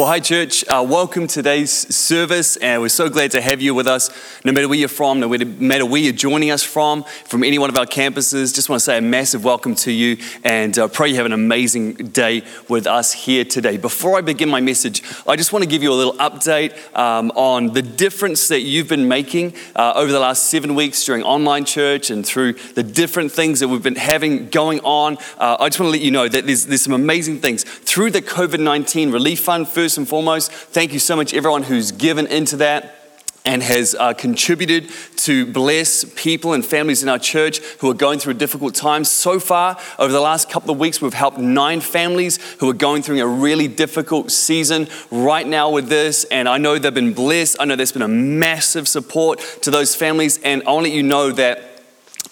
Well, hi, church. Uh, welcome to today's service, and we're so glad to have you with us. No matter where you're from, no matter where you're joining us from, from any one of our campuses, just want to say a massive welcome to you and uh, pray you have an amazing day with us here today. Before I begin my message, I just want to give you a little update um, on the difference that you've been making uh, over the last seven weeks during online church and through the different things that we've been having going on. Uh, I just want to let you know that there's, there's some amazing things. Through the COVID 19 Relief Fund, first first and foremost, thank you so much, everyone who's given into that and has uh, contributed to bless people and families in our church who are going through a difficult time. So far, over the last couple of weeks, we've helped nine families who are going through a really difficult season right now with this. And I know they've been blessed. I know there's been a massive support to those families. And I want to let you know that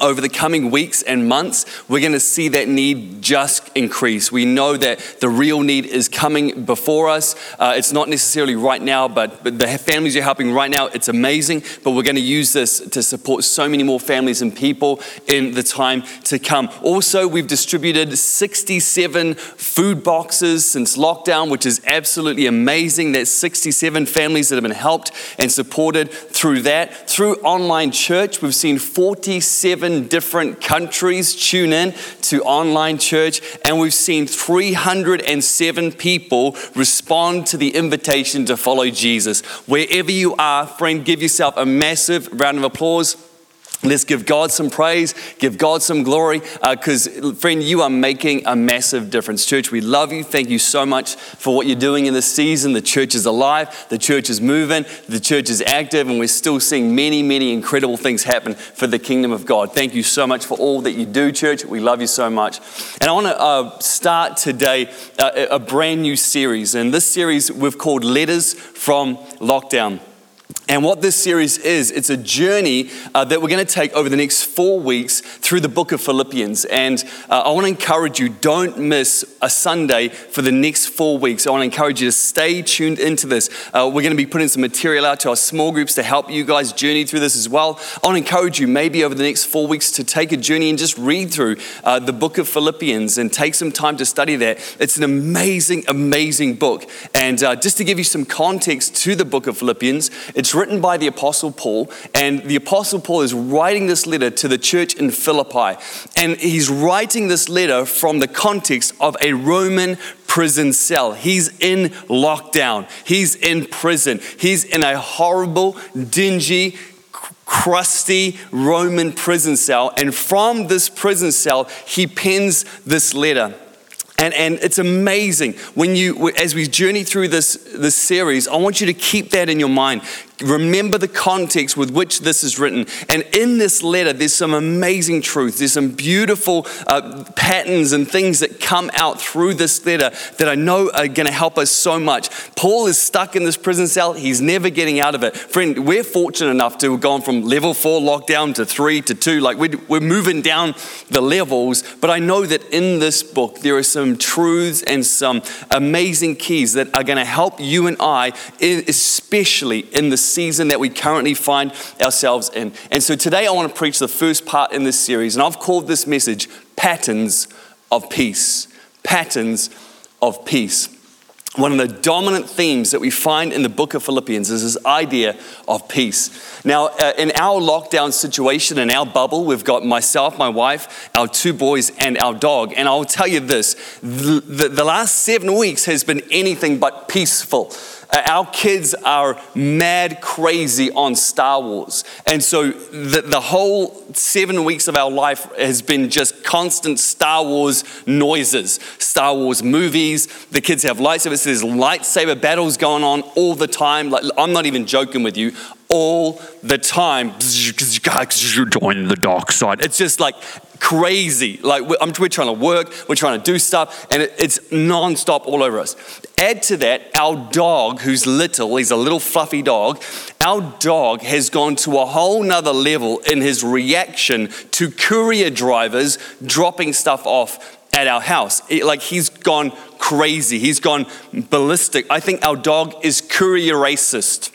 over the coming weeks and months, we're going to see that need just increase. We know that the real need is coming before us. Uh, it's not necessarily right now, but, but the families you're helping right now, it's amazing. But we're going to use this to support so many more families and people in the time to come. Also, we've distributed 67 food boxes since lockdown, which is absolutely amazing. That's 67 families that have been helped and supported through that. Through online church, we've seen 47 seven different countries tune in to online church, and we've seen 307 people respond to the invitation to follow Jesus. Wherever you are, friend, give yourself a massive round of applause. Let's give God some praise, give God some glory, because, uh, friend, you are making a massive difference. Church, we love you. Thank you so much for what you're doing in this season. The church is alive, the church is moving, the church is active, and we're still seeing many, many incredible things happen for the kingdom of God. Thank you so much for all that you do, church. We love you so much. And I want to uh, start today uh, a brand new series. And this series we've called Letters from Lockdown. And what this series is, it's a journey uh, that we're going to take over the next four weeks through the book of Philippians. And uh, I want to encourage you, don't miss a Sunday for the next four weeks. I want to encourage you to stay tuned into this. Uh, we're going to be putting some material out to our small groups to help you guys journey through this as well. I want to encourage you, maybe over the next four weeks, to take a journey and just read through uh, the book of Philippians and take some time to study that. It's an amazing, amazing book. And uh, just to give you some context to the book of Philippians, it's written by the Apostle Paul, and the Apostle Paul is writing this letter to the church in Philippi. And he's writing this letter from the context of a Roman prison cell. He's in lockdown, he's in prison, he's in a horrible, dingy, crusty Roman prison cell. And from this prison cell, he pens this letter. And, and it's amazing when you, as we journey through this, this series, I want you to keep that in your mind. Remember the context with which this is written. And in this letter, there's some amazing truth. There's some beautiful uh, patterns and things that come out through this letter that I know are going to help us so much. Paul is stuck in this prison cell. He's never getting out of it. Friend, we're fortunate enough to have gone from level four lockdown to three to two. Like we're, we're moving down the levels. But I know that in this book, there are some truths and some amazing keys that are going to help you and I, especially in the season that we currently find ourselves in. And so today I want to preach the first part in this series, and I've called this message Patterns of Peace. Patterns of Peace. One of the dominant themes that we find in the book of Philippians is this idea of peace. Now, uh, in our lockdown situation, in our bubble, we've got myself, my wife, our two boys, and our dog. And I'll tell you this the, the, the last seven weeks has been anything but peaceful. Uh, our kids are mad crazy on Star Wars. And so the, the whole seven weeks of our life has been just constant Star Wars noises, Star Wars movies. The kids have lightsabers. There's lightsaber battles going on all the time. Like, I'm not even joking with you all the time. Join the dark side. It's just like crazy. Like we're, we're, trying to work, we're trying to do stuff, and it, it's nonstop all over us. Add to that, our dog, who's little, he's a little fluffy dog. Our dog has gone to a whole nother level in his reaction to courier drivers dropping stuff off at our house. It, like he's gone crazy, he's gone ballistic. I think our dog is courier racist.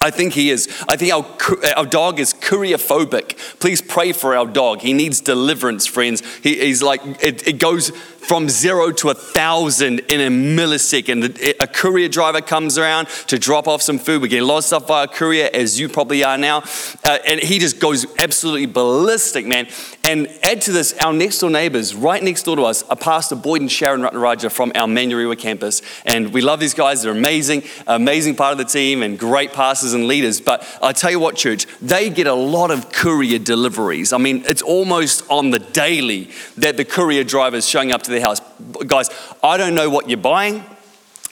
I think he is. I think our, uh, our dog is courier phobic. Please pray for our dog. He needs deliverance, friends. He, he's like, it, it goes from zero to a thousand in a millisecond. A courier driver comes around to drop off some food. We get a lot of stuff via courier, as you probably are now. Uh, and he just goes absolutely ballistic, man. And add to this, our next door neighbors, right next door to us, are Pastor Boyd and Sharon Ratnaraja from our Manurewa campus. And we love these guys. They're amazing, amazing part of the team and great pastors and leaders. But I tell you what, church, they get a lot of courier deliveries. I mean, it's almost on the daily that the courier driver is showing up to their house. Guys, I don't know what you're buying.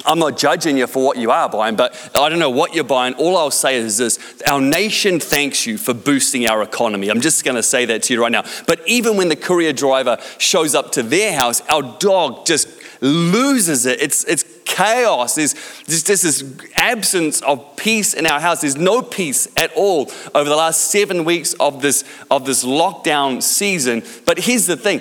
I'm not judging you for what you are buying, but I don't know what you're buying. All I'll say is this our nation thanks you for boosting our economy. I'm just going to say that to you right now. But even when the courier driver shows up to their house, our dog just loses it. It's, it's chaos. There's just this absence of peace in our house. There's no peace at all over the last seven weeks of this, of this lockdown season. But here's the thing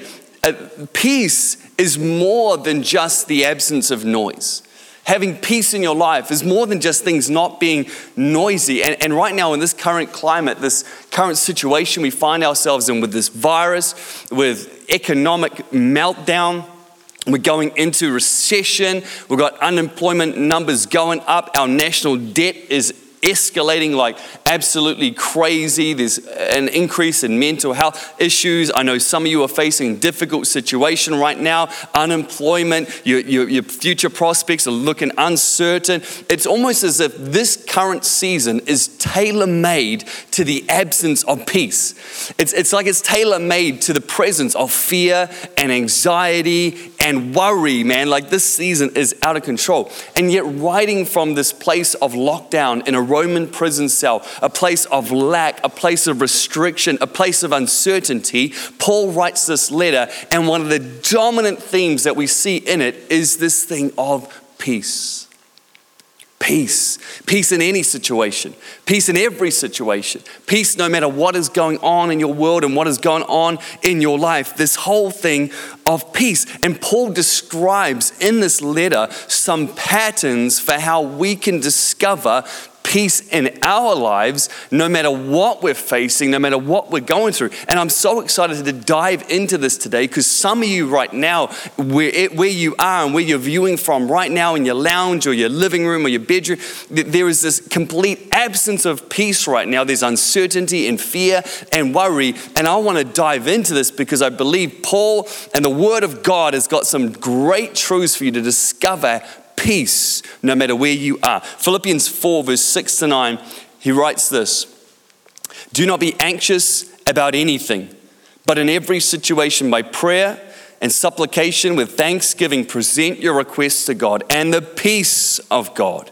peace is more than just the absence of noise. Having peace in your life is more than just things not being noisy. And, and right now, in this current climate, this current situation we find ourselves in with this virus, with economic meltdown, we're going into recession. We've got unemployment numbers going up. Our national debt is escalating like absolutely crazy. There's an increase in mental health issues. I know some of you are facing difficult situation right now. Unemployment, your, your, your future prospects are looking uncertain. It's almost as if this current season is tailor made to the absence of peace. It's, it's like it's tailor made to the presence of fear and anxiety and worry, man. Like this season is out of control. And yet, writing from this place of lockdown in a Roman prison cell, a place of lack, a place of restriction, a place of uncertainty, Paul writes this letter. And one of the dominant themes that we see in it is this thing of peace. Peace. Peace in any situation. Peace in every situation. Peace no matter what is going on in your world and what is going on in your life. This whole thing of peace. And Paul describes in this letter some patterns for how we can discover peace in our lives no matter what we're facing, no matter what we're going through. And I'm so excited to dive into this today because some of you right now, where, where you are and where you're viewing from right now in your lounge or your living room or your bedroom, there is this complete absence of peace right now. There's uncertainty and fear and worry. And I want to dive into this because I believe Paul and the Word of God has got some great truths for you to discover peace no matter where you are. Philippians 4, verse 6 to 9, he writes this Do not be anxious about anything, but in every situation, by prayer and supplication with thanksgiving, present your requests to God, and the peace of God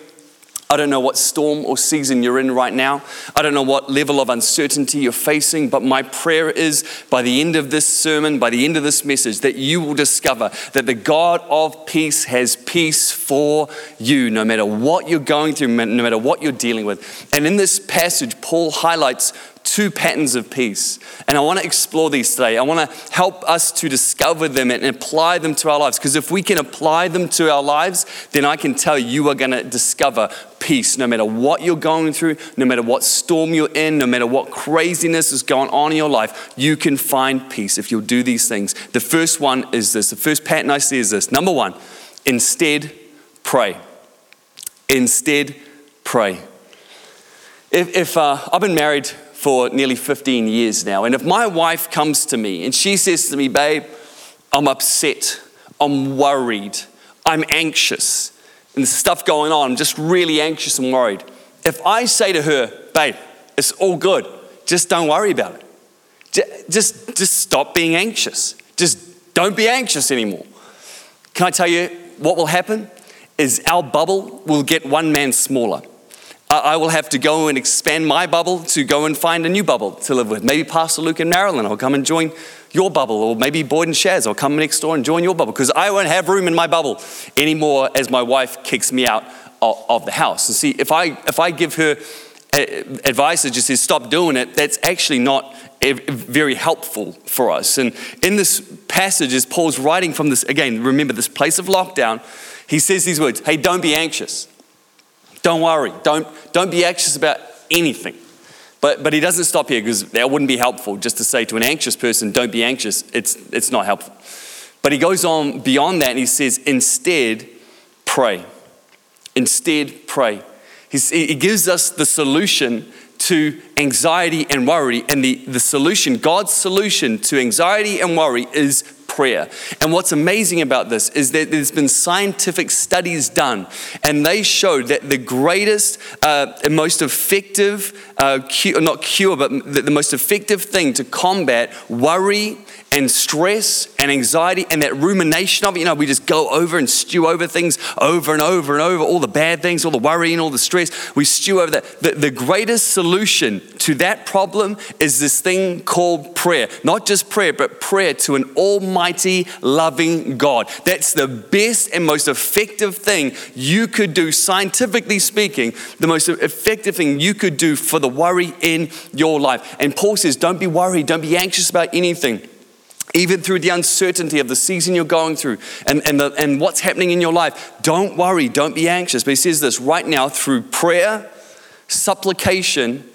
I don't know what storm or season you're in right now. I don't know what level of uncertainty you're facing, but my prayer is by the end of this sermon, by the end of this message, that you will discover that the God of peace has peace for you, no matter what you're going through, no matter what you're dealing with. And in this passage, Paul highlights two patterns of peace. And I want to explore these today. I want to help us to discover them and apply them to our lives. Because if we can apply them to our lives, then I can tell you, you are going to discover peace no matter what you're going through, no matter what storm you're in, no matter what craziness is going on in your life. You can find peace if you'll do these things. The first one is this the first pattern I see is this. Number one, instead, pray. Instead, pray. If, if uh, I've been married for nearly 15 years now. And if my wife comes to me and she says to me, babe, I'm upset, I'm worried, I'm anxious, and stuff going on, I'm just really anxious and worried. If I say to her, babe, it's all good, just don't worry about it. Just, just stop being anxious. Just don't be anxious anymore. Can I tell you what will happen? Is our bubble will get one man smaller I will have to go and expand my bubble to go and find a new bubble to live with. Maybe Pastor Luke and Marilyn will come and join your bubble, or maybe Boyd and Shaz will come next door and join your bubble because I won't have room in my bubble anymore as my wife kicks me out of the house. And see, if I, if I give her uh, advice that just says stop doing it, that's actually not very helpful for us. And in this passage, as Paul's writing from this, again, remember this place of lockdown, he says these words Hey, don't be anxious. Don't worry. Don't, don't be anxious about anything. But, but he doesn't stop here because that wouldn't be helpful just to say to an anxious person, don't be anxious. It's, it's not helpful. But he goes on beyond that and he says, instead, pray. Instead, pray. He's, he gives us the solution to anxiety and worry. And the, the solution, God's solution to anxiety and worry is prayer. And what's amazing about this is that there's been scientific studies done, and they showed that the greatest uh, and most effective, uh, cure, not cure, but the, the most effective thing to combat worry and stress and anxiety and that rumination of it. You know, we just go over and stew over things over and over and over, all the bad things, all the worry and all the stress. We stew over that. The, the greatest solution to that problem is this thing called prayer. Not just prayer, but prayer to an almighty, loving God. That's the best and most effective thing you could do, scientifically speaking, the most effective thing you could do for the worry in your life. And Paul says, don't be worried, don't be anxious about anything even through the uncertainty of the season you're going through and, and, the, and what's happening in your life, don't worry, don't be anxious. But he says this right now through prayer, supplication,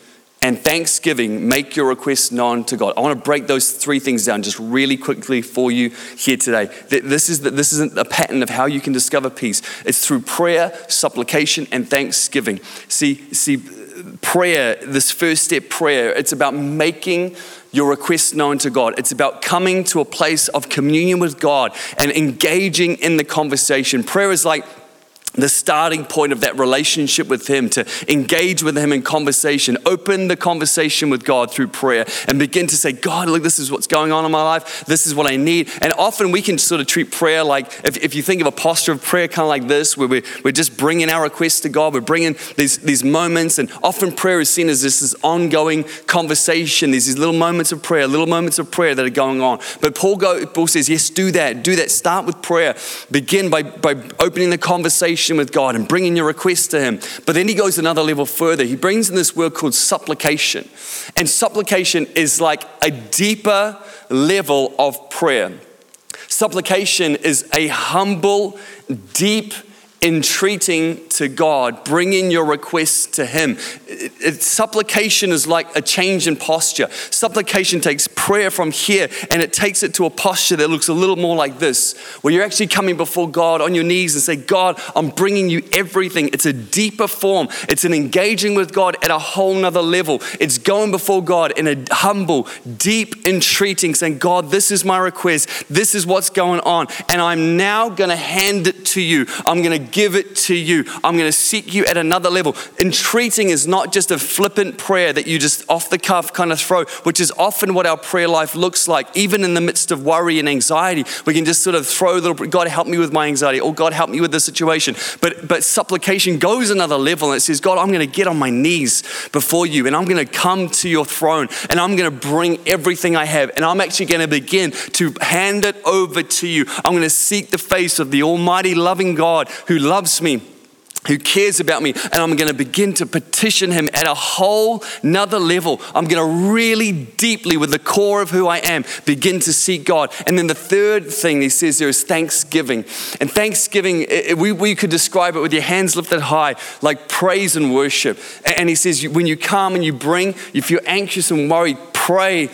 and thanksgiving, make your requests known to God. I want to break those three things down just really quickly for you here today. This, is the, this isn't a pattern of how you can discover peace. It's through prayer, supplication, and thanksgiving. See, see, prayer, this first step prayer, it's about making your request known to God. It's about coming to a place of communion with God and engaging in the conversation. Prayer is like the starting point of that relationship with Him, to engage with Him in conversation, open the conversation with God through prayer, and begin to say, God, look, this is what's going on in my life. This is what I need. And often we can sort of treat prayer like, if, if you think of a posture of prayer kind of like this, where we're, we're just bringing our requests to God, we're bringing these, these moments, and often prayer is seen as this, this ongoing conversation. There's these little moments of prayer, little moments of prayer that are going on. But Paul, go, Paul says, yes, do that, do that. Start with prayer. Begin by, by opening the conversation conversation with God and bringing your request to Him. But then he goes another level further. He brings in this word called supplication. And supplication is like a deeper level of prayer. Supplication is a humble, deep entreating to God, bringing your requests to Him. It, it, supplication is like a change in posture. Supplication takes prayer from here and it takes it to a posture that looks a little more like this, where you're actually coming before God on your knees and say, God, I'm bringing you everything. It's a deeper form, it's an engaging with God at a whole nother level. It's going before God in a humble, deep entreating, saying, God, this is my request, this is what's going on, and I'm now going to hand it to you. I'm going to give it to you. I'm going to seek you at another level. Entreating is not just a flippant prayer that you just off the cuff kind of throw, which is often what our prayer life looks like. Even in the midst of worry and anxiety, we can just sort of throw little, God, help me with my anxiety, or God, help me with this situation. But, but supplication goes another level and it says, God, I'm going to get on my knees before you and I'm going to come to your throne and I'm going to bring everything I have and I'm actually going to begin to hand it over to you. I'm going to seek the face of the Almighty, loving God who who loves me who cares about me, and I'm going to begin to petition him at a whole nother level. I'm going to really deeply, with the core of who I am, begin to seek God. And then the third thing he says there is thanksgiving. And thanksgiving, we, we could describe it with your hands lifted high, like praise and worship. And he says, when you come and you bring, if you're anxious and worried, pray,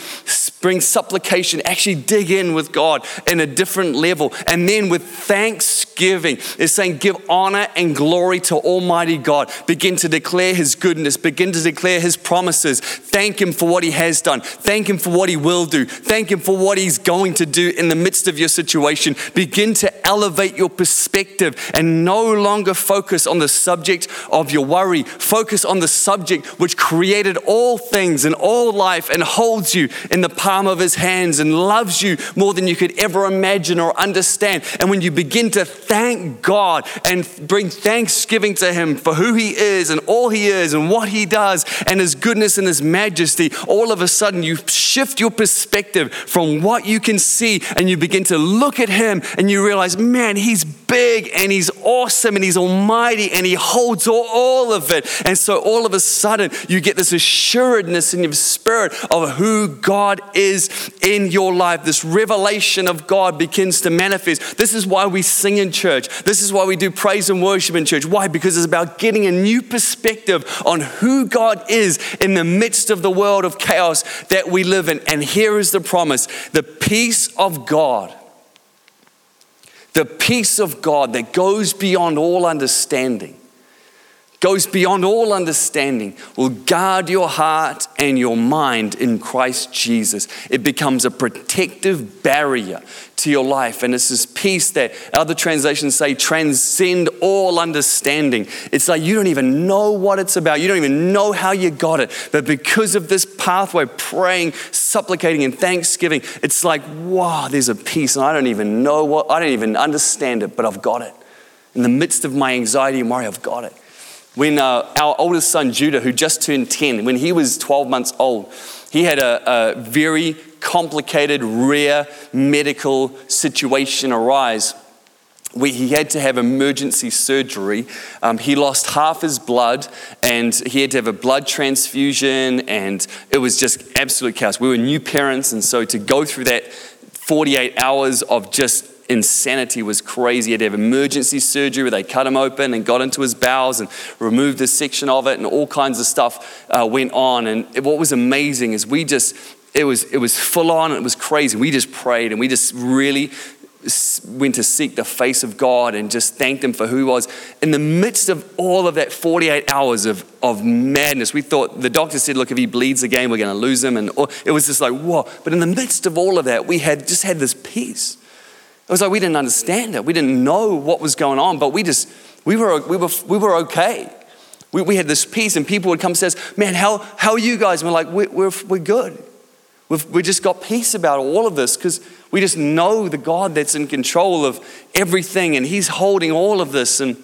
bring supplication, actually dig in with God in a different level. And then with thanksgiving, is saying, give honor and glory to Almighty God. Begin to declare His goodness, begin to declare His promises. Thank Him for what He has done, thank Him for what He will do, thank Him for what He's going to do in the midst of your situation. Begin to elevate your perspective and no longer focus on the subject of your worry. Focus on the subject which created all things and all life and holds you in the palm of his hands and loves you more than you could ever imagine or understand. And when you begin to thank God and bring thanksgiving to him for who he is and all he is and what he does and his goodness and his majesty, all of a sudden you shift your perspective from what you can see and you begin to look at him and you realize, man, he's big and he's awesome and he's almighty and he holds all of it. And so all of a sudden you get this assuredness in your spirit of who God is in your life. This revelation of God begins to manifest. This is why we sing in church. This is why we do praise and worship in church. Why? Because it's about getting a new perspective on who God is in the midst of the world of chaos that we live in. And here is the promise the peace of God the peace of God that goes beyond all understanding, goes beyond all understanding, will guard your heart and your mind in Christ Jesus. It becomes a protective barrier to your life. And it's this peace that other translations say transcend all understanding. It's like you don't even know what it's about. You don't even know how you got it. But because of this pathway, praying, supplicating, and thanksgiving, it's like, wow, there's a peace. And I don't even know what, I don't even understand it, but I've got it. In the midst of my anxiety and worry, I've got it. When uh, our oldest son, Judah, who just turned 10, when he was 12 months old, he had a, a very complicated, rare medical situation arise where he had to have emergency surgery. Um, he lost half his blood and he had to have a blood transfusion, and it was just absolute chaos. We were new parents, and so to go through that 48 hours of just insanity was crazy. He had to have emergency surgery where they cut him open and got into his bowels and removed a section of it, and all kinds of stuff uh, went on. And what was amazing is we just it was, it was full on, it was crazy. We just prayed and we just really went to seek the face of God and just thanked Him for who He was. In the midst of all of that 48 hours of, of madness, we thought, the doctor said, look, if he bleeds again, we're going to lose him. And it was just like, whoa. But in the midst of all of that, we had just had this peace. It was like we didn't understand it. We didn't know what was going on, but we just, we were, we were, we were okay. We, we had this peace, and people would come and say, man, how, how are you guys? And we're like, we're, we're, we're good. We've, we just got peace about all of this because we just know the God that's in control of everything and He's holding all of this. And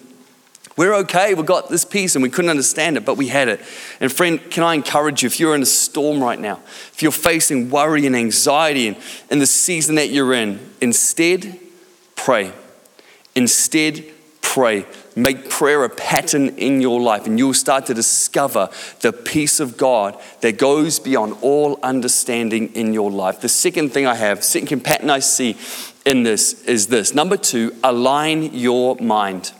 we're okay. We've got this peace and we couldn't understand it, but we had it. And friend, can I encourage you if you're in a storm right now, if you're facing worry and anxiety and in the season that you're in, instead, pray. Instead, pray. Make prayer a pattern in your life, and you'll start to discover the peace of God that goes beyond all understanding in your life. The second thing I have, second pattern I see in this is this. Number two, align your mind.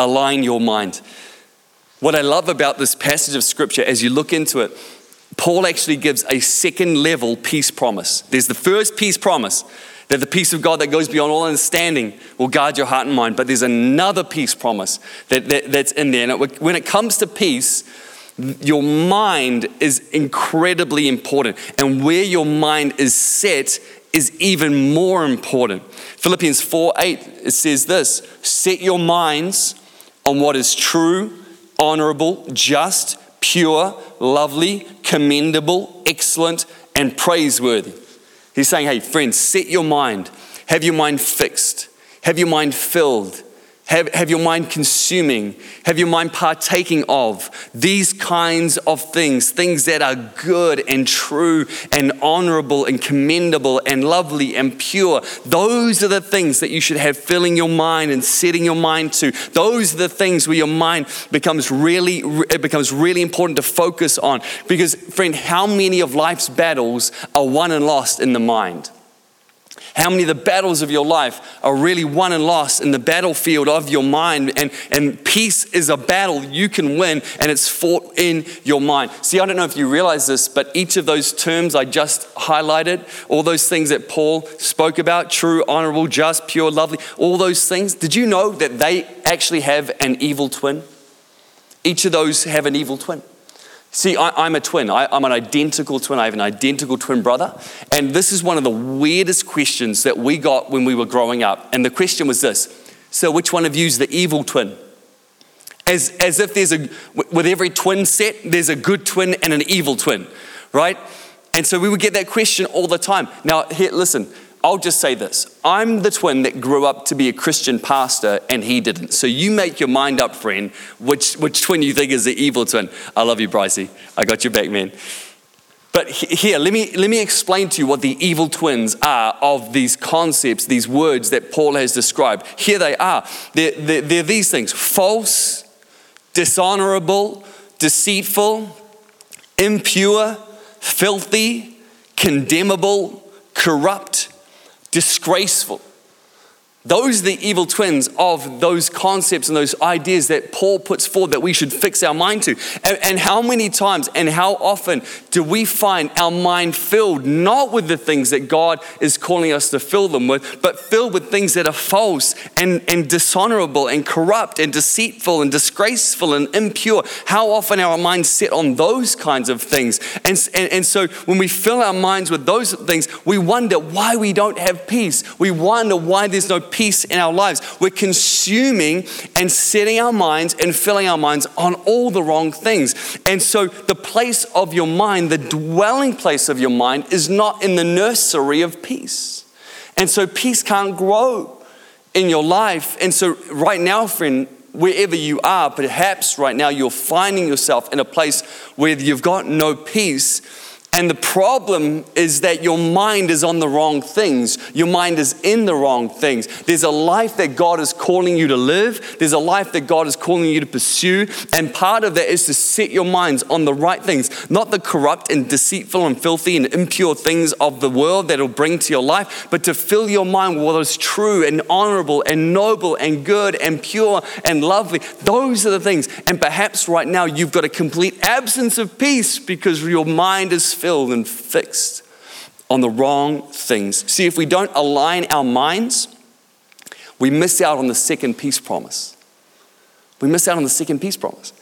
Align your mind. What I love about this passage of scripture, as you look into it, Paul actually gives a second level peace promise. There's the first peace promise that the peace of God that goes beyond all understanding will guard your heart and mind. But there's another peace promise that, that that's in there. And it, when it comes to peace, your mind is incredibly important. And where your mind is set is even more important. Philippians 4 8, it says this Set your minds on what is true, honorable, just, pure, lovely, commendable, excellent, and praiseworthy. He's saying, hey, friends, set your mind, have your mind fixed, have your mind filled have, have your mind consuming, have your mind partaking of these kinds of things, things that are good and true and honorable and commendable and lovely and pure. Those are the things that you should have filling your mind and setting your mind to. Those are the things where your mind becomes really, it becomes really important to focus on. Because, friend, how many of life's battles are won and lost in the mind? How many of the battles of your life are really won and lost in the battlefield of your mind? And, and peace is a battle you can win, and it's fought in your mind. See, I don't know if you realize this, but each of those terms I just highlighted, all those things that Paul spoke about true, honorable, just, pure, lovely all those things did you know that they actually have an evil twin? Each of those have an evil twin. See, I, am a twin. I, I'm an identical twin. I have an identical twin brother. And this is one of the weirdest questions that we got when we were growing up. And the question was this So, which one of you is the evil twin? As, as if there's a, with every twin set, there's a good twin and an evil twin, right? And so we would get that question all the time. Now, here, listen, I'll just say this. I'm the twin that grew up to be a Christian pastor and he didn't. So you make your mind up, friend, which, which twin you think is the evil twin. I love you, Brycey. I got your back, man. But here, let me, let me explain to you what the evil twins are of these concepts, these words that Paul has described. Here they are. They're, they're, they're these things false, dishonorable, deceitful, impure, filthy, condemnable, corrupt, disgraceful. Those are the evil twins of those concepts and those ideas that Paul puts forward that we should fix our mind to. And, and, how many times and how often do we find our mind filled not with the things that God is calling us to fill them with, but filled with things that are false and, and dishonorable and corrupt and deceitful and disgraceful and impure? How often our minds set on those kinds of things? And, and, and so when we fill our minds with those things, we wonder why we don't have peace. We wonder why there's no peace in our lives. We're consuming and setting our minds and filling our minds on all the wrong things. And so, the place of your mind, the dwelling place of your mind, is not in the nursery of peace. And so, peace can't grow in your life. And so, right now, friend, wherever you are, perhaps right now you're finding yourself in a place where you've got no peace and the problem is that your mind is on the wrong things. Your mind is in the wrong things. There's a life that God is calling you to live, there's a life that God is calling you to pursue. And part of that is to set your minds on the right things, not the corrupt and deceitful and filthy and impure things of the world that'll bring to your life, but to fill your mind with what is true and honorable and noble and good and pure and lovely. Those are the things. And perhaps right now you've got a complete absence of peace because your mind is filled and fixed on the wrong things. See, if we don't align our minds, we miss out on the second peace promise. We miss out on the second peace promise.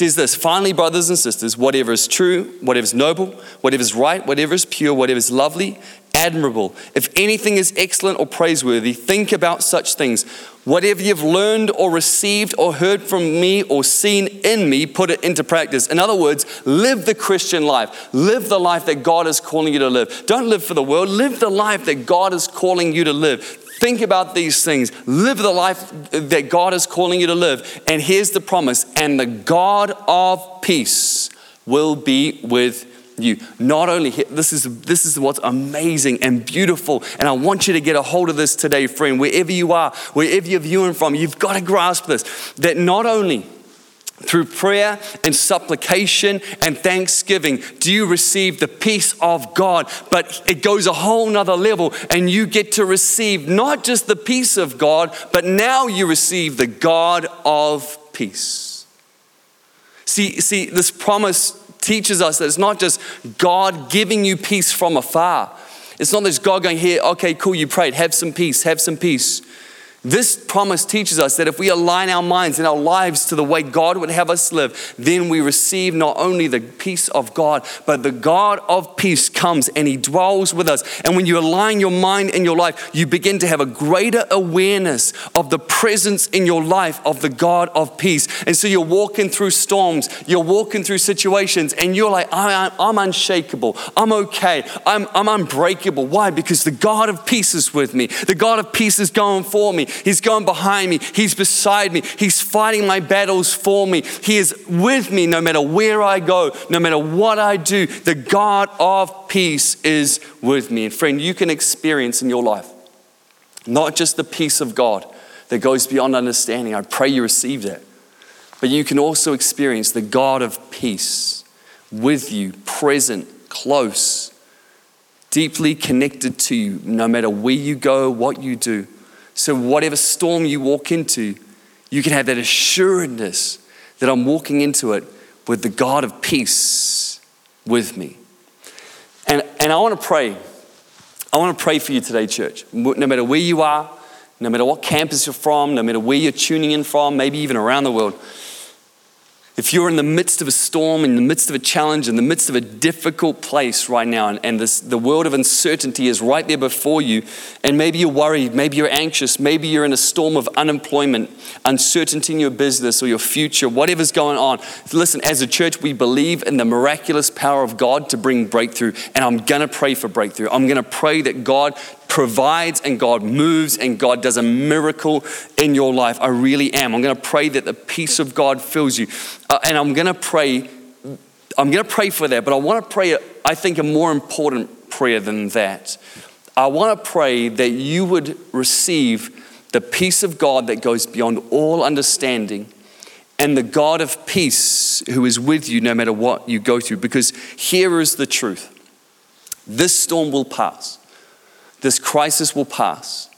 Says this finally, brothers and sisters, whatever is true, whatever is noble, whatever is right, whatever is pure, whatever is lovely, admirable, if anything is excellent or praiseworthy, think about such things. Whatever you've learned or received or heard from me or seen in me, put it into practice. In other words, live the Christian life. Live the life that God is calling you to live. Don't live for the world, live the life that God is calling you to live. Think about these things. Live the life that God is calling you to live. And here's the promise and the God of peace will be with you. Not only this is this is what's amazing and beautiful, and I want you to get a hold of this today, friend. Wherever you are, wherever you're viewing from, you've got to grasp this. That not only through prayer and supplication and thanksgiving do you receive the peace of God, but it goes a whole nother level, and you get to receive not just the peace of God, but now you receive the God of peace. See, see, this promise teaches us that it's not just God giving you peace from afar. It's not just God going, here, okay, cool, you prayed, have some peace, have some peace. This promise teaches us that if we align our minds and our lives to the way God would have us live, then we receive not only the peace of God, but the God of peace comes and He dwells with us. And when you align your mind and your life, you begin to have a greater awareness of the presence in your life of the God of peace. And so you're walking through storms, you're walking through situations, and you're like, I, am unshakable, I'm okay, I'm, I'm unbreakable. Why? Because the God of peace is with me, the God of peace is going for me. He's gone behind me. He's beside me. He's fighting my battles for me. He is with me no matter where I go, no matter what I do. The God of peace is with me. And friend, you can experience in your life not just the peace of God that goes beyond understanding. I pray you receive that. But you can also experience the God of peace with you, present, close, deeply connected to you, no matter where you go, what you do. So, whatever storm you walk into, you can have that assuredness that I'm walking into it with the God of peace with me. And, and I want to pray. I want to pray for you today, church. No matter where you are, no matter what campus you're from, no matter where you're tuning in from, maybe even around the world. If you're in the midst of a storm, in the midst of a challenge, in the midst of a difficult place right now, and, and this, the world of uncertainty is right there before you, and maybe you're worried, maybe you're anxious, maybe you're in a storm of unemployment, uncertainty in your business or your future, whatever's going on. Listen, as a church, we believe in the miraculous power of God to bring breakthrough, and I'm gonna pray for breakthrough. I'm gonna pray that God provides and God moves and God does a miracle in your life. I really am. I'm going to pray that the peace of God fills you. Uh, and I'm going to pray, I'm going to pray for that, but I want to pray, I think, a more important prayer than that. I want to pray that you would receive the peace of God that goes beyond all understanding and the God of peace who is with you no matter what you go through. Because here is the truth this storm will pass. This crisis will pass.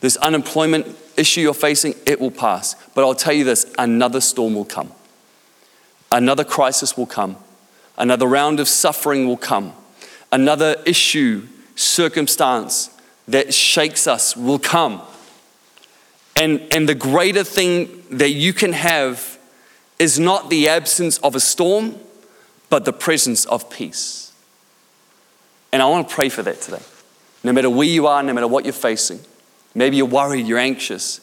This unemployment issue you're facing, it will pass. But I'll tell you this another storm will come. Another crisis will come. Another round of suffering will come. Another issue, circumstance that shakes us will come. And, and the greater thing that you can have is not the absence of a storm, but the presence of peace. And I want to pray for that today. No matter where you are, no matter what you're facing. Maybe you're worried, you're anxious.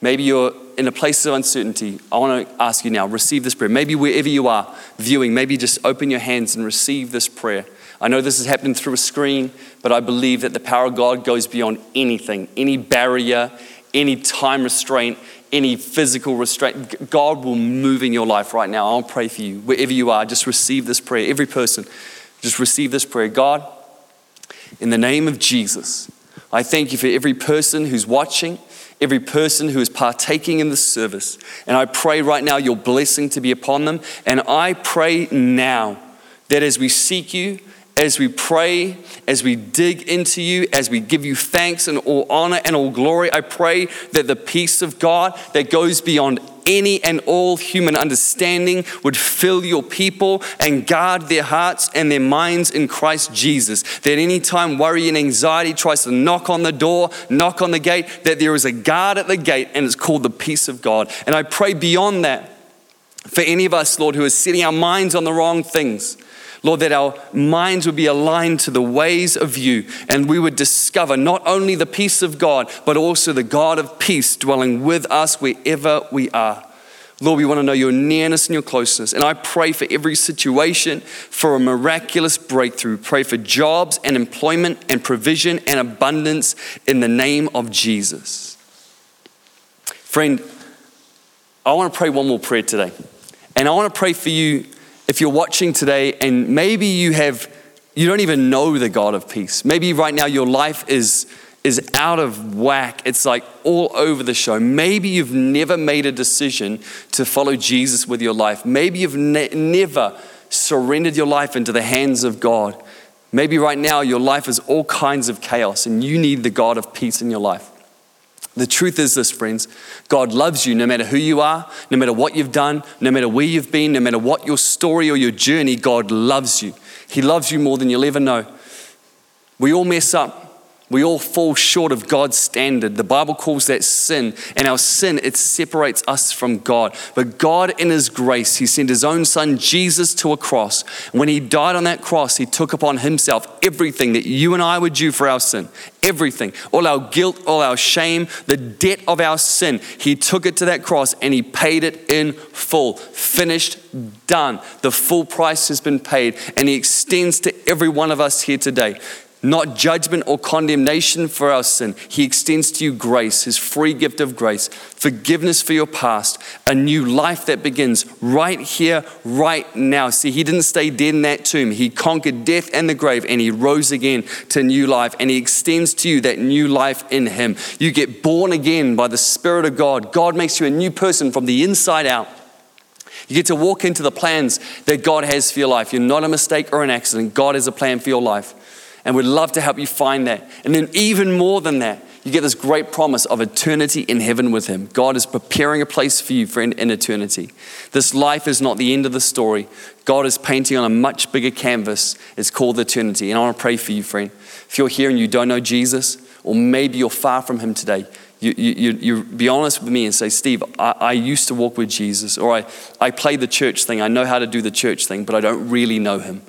Maybe you're in a place of uncertainty. I want to ask you now, receive this prayer. Maybe wherever you are viewing, maybe just open your hands and receive this prayer. I know this is happening through a screen, but I believe that the power of God goes beyond anything, any barrier, any time restraint, any physical restraint. God will move in your life right now. I'll pray for you. Wherever you are, just receive this prayer. Every person, just receive this prayer. God, in the name of Jesus, I thank you for every person who's watching, every person who is partaking in this service. And I pray right now your blessing to be upon them. And I pray now that as we seek you, as we pray, as we dig into you, as we give you thanks and all honor and all glory, I pray that the peace of God that goes beyond any and all human understanding would fill your people and guard their hearts and their minds in Christ Jesus. That any time worry and anxiety tries to knock on the door, knock on the gate, that there is a guard at the gate and it's called the peace of God. And I pray beyond that for any of us, Lord, who are setting our minds on the wrong things Lord, that our minds would be aligned to the ways of you and we would discover not only the peace of God, but also the God of peace dwelling with us wherever we are. Lord, we want to know your nearness and your closeness. And I pray for every situation for a miraculous breakthrough. Pray for jobs and employment and provision and abundance in the name of Jesus. Friend, I want to pray one more prayer today. And I want to pray for you if you're watching today and maybe you have you don't even know the God of peace. Maybe right now your life is is out of whack. It's like all over the show. Maybe you've never made a decision to follow Jesus with your life. Maybe you've ne- never surrendered your life into the hands of God. Maybe right now your life is all kinds of chaos and you need the God of peace in your life. The truth is this, friends God loves you no matter who you are, no matter what you've done, no matter where you've been, no matter what your story or your journey, God loves you. He loves you more than you'll ever know. We all mess up. We all fall short of God's standard. The Bible calls that sin, and our sin, it separates us from God. But God, in His grace, He sent His own Son, Jesus, to a cross. When He died on that cross, He took upon Himself everything that you and I were due for our sin. Everything, all our guilt, all our shame, the debt of our sin. He took it to that cross and He paid it in full. Finished, done. The full price has been paid, and He extends to every one of us here today not judgment or condemnation for our sin. He extends to you grace, His free gift of grace, forgiveness for your past, a new life that begins right here, right now. See, He didn't stay dead in that tomb. He conquered death and the grave and He rose again to new life. And He extends to you that new life in Him. You get born again by the Spirit of God. God makes you a new person from the inside out. You get to walk into the plans that God has for your life. You're not a mistake or an accident. God has a plan for your life and we'd love to help you find that. And then, even more than that, you get this great promise of eternity in heaven with Him. God is preparing a place for you, friend, in eternity. This life is not the end of the story. God is painting on a much bigger canvas. It's called eternity. And I want to pray for you, friend. If you're here and you don't know Jesus, or maybe you're far from Him today, you, you, you be honest with me and say, Steve, I, I used to walk with Jesus, or I, I play the church thing. I know how to do the church thing, but I don't really know him.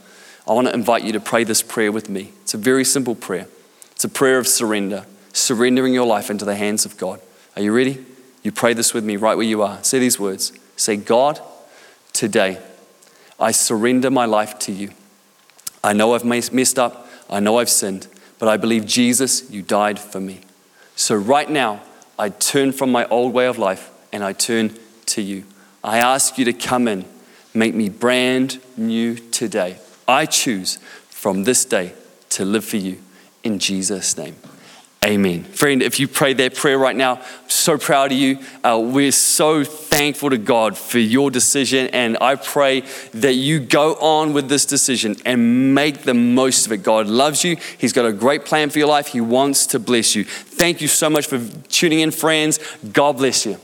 I want to invite you to pray this prayer with me. It's a very simple prayer. It's a prayer of surrender, surrendering your life into the hands of God. Are you ready? You pray this with me right where you are. Say these words Say, God, today I surrender my life to you. I know I've messed up, I know I've sinned, but I believe, Jesus, you died for me. So right now, I turn from my old way of life and I turn to you. I ask you to come in, make me brand new today. I choose from this day to live for you in Jesus' name. Amen. Friend, if you pray that prayer right now, I'm so proud of you. Uh, we're so thankful to God for your decision. And I pray that you go on with this decision and make the most of it. God loves you. He's got a great plan for your life. He wants to bless you. Thank you so much for tuning in, friends. God bless you.